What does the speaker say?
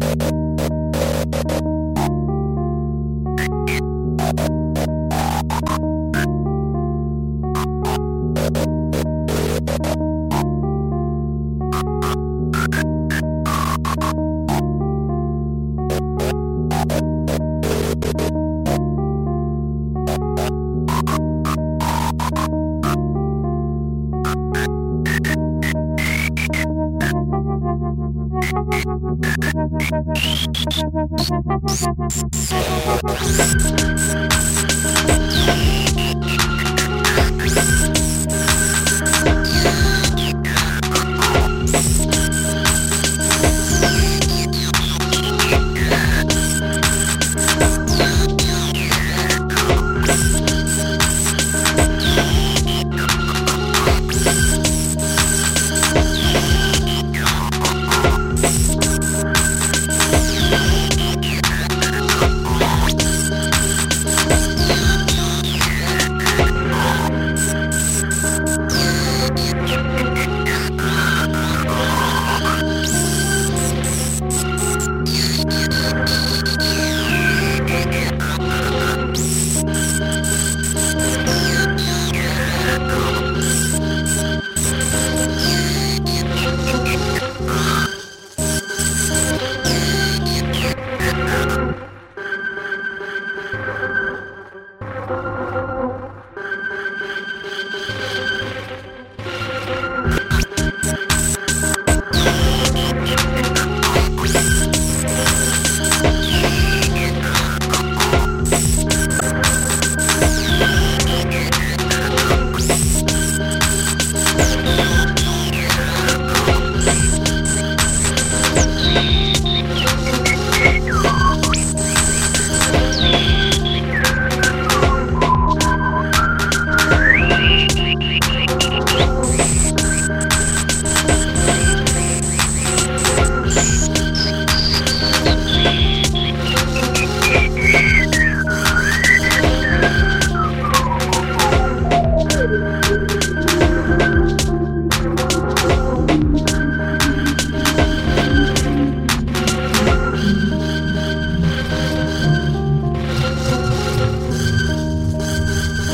Música you